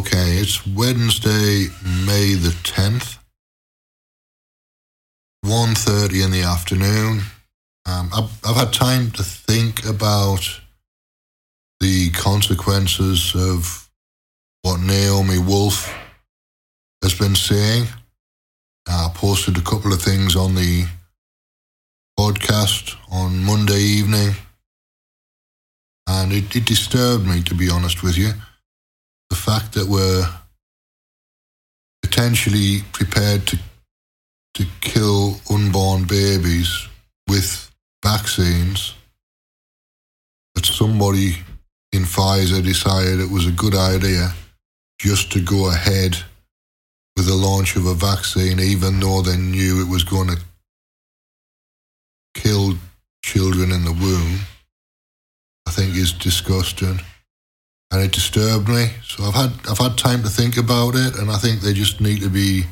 Okay, it's Wednesday, May the 10th. 1.30 in the afternoon. Um, I've, I've had time to think about the consequences of what Naomi Wolf has been saying. I posted a couple of things on the podcast on Monday evening, and it, it disturbed me, to be honest with you. The fact that we're potentially prepared to to kill unborn babies with vaccines that somebody in Pfizer decided it was a good idea just to go ahead with the launch of a vaccine, even though they knew it was going to kill children in the womb, I think is disgusting. And it disturbed me. So I've had I've had time to think about it and I think they just need to be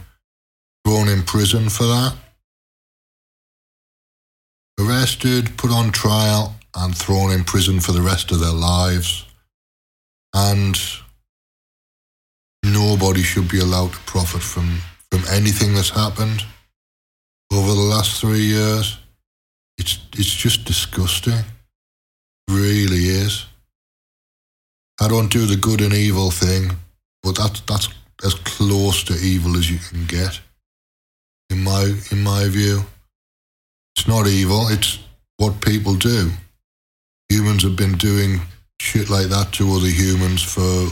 thrown in prison for that. Arrested, put on trial, and thrown in prison for the rest of their lives. And nobody should be allowed to profit from, from anything that's happened over the last three years. It's, it's just disgusting. It really is. I don't do the good and evil thing, but that's, that's as close to evil as you can get in my in my view. It's not evil, it's what people do. Humans have been doing shit like that to other humans for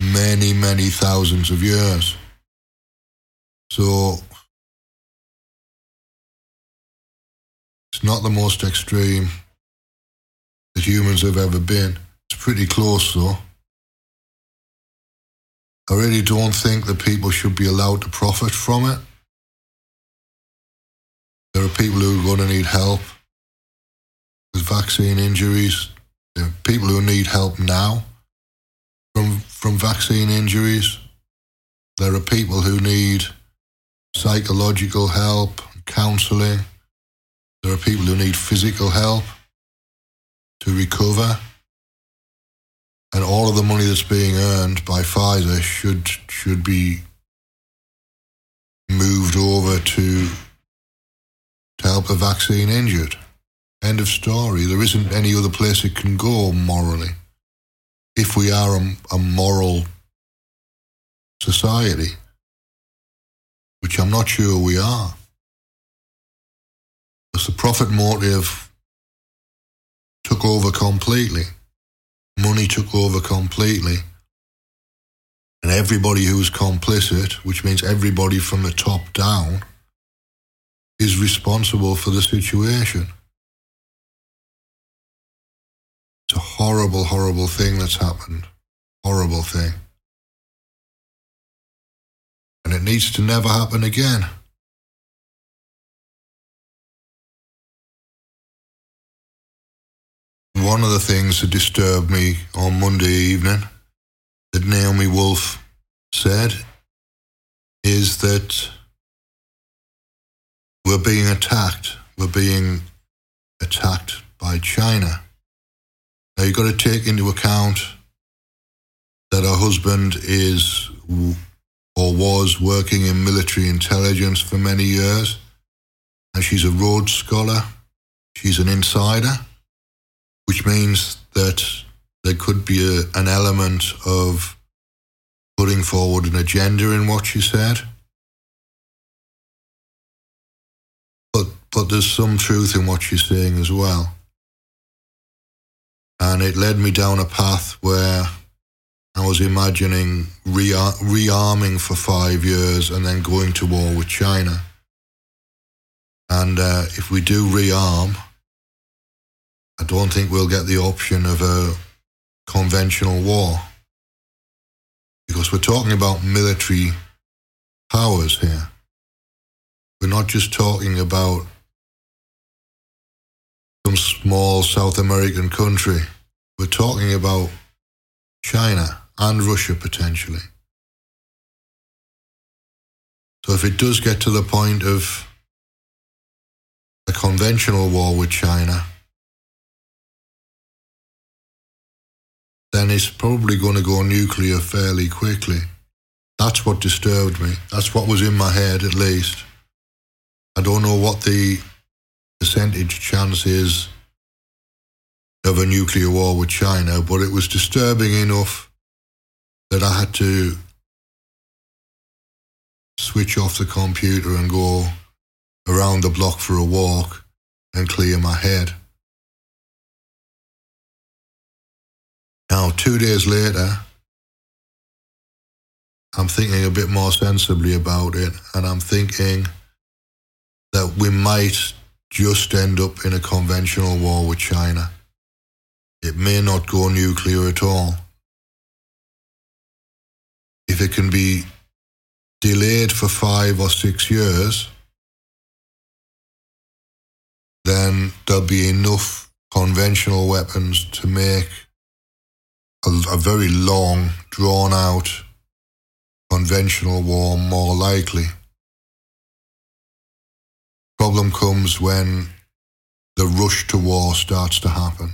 many, many thousands of years. So it's not the most extreme that humans have ever been. It's pretty close though. I really don't think that people should be allowed to profit from it. There are people who are going to need help with vaccine injuries. There are people who need help now from, from vaccine injuries. There are people who need psychological help, counseling. There are people who need physical help to recover. And all of the money that's being earned by Pfizer should should be moved over to to help a vaccine injured. End of story. There isn't any other place it can go morally. If we are a, a moral society, which I'm not sure we are. Because the profit motive took over completely. Money took over completely. And everybody who was complicit, which means everybody from the top down, is responsible for the situation. It's a horrible, horrible thing that's happened. Horrible thing. And it needs to never happen again. One of the things that disturbed me on Monday evening that Naomi Wolf said is that we're being attacked. We're being attacked by China. Now you've got to take into account that her husband is or was working in military intelligence for many years, and she's a Rhodes Scholar. She's an insider, which means that there could be a, an element of putting forward an agenda in what she said. but but there's some truth in what she's saying as well. And it led me down a path where I was imagining rearming for five years and then going to war with China. And uh, if we do rearm, I don't think we'll get the option of a conventional war. Because we're talking about military powers here. We're not just talking about some small South American country. We're talking about China and Russia potentially. So if it does get to the point of a conventional war with China, then it's probably going to go nuclear fairly quickly. That's what disturbed me. That's what was in my head, at least. I don't know what the percentage chance is of a nuclear war with China, but it was disturbing enough that I had to switch off the computer and go around the block for a walk and clear my head. Now, two days later, I'm thinking a bit more sensibly about it, and I'm thinking that we might just end up in a conventional war with China. It may not go nuclear at all. If it can be delayed for five or six years, then there'll be enough conventional weapons to make a, a very long, drawn out conventional war more likely. Problem comes when the rush to war starts to happen.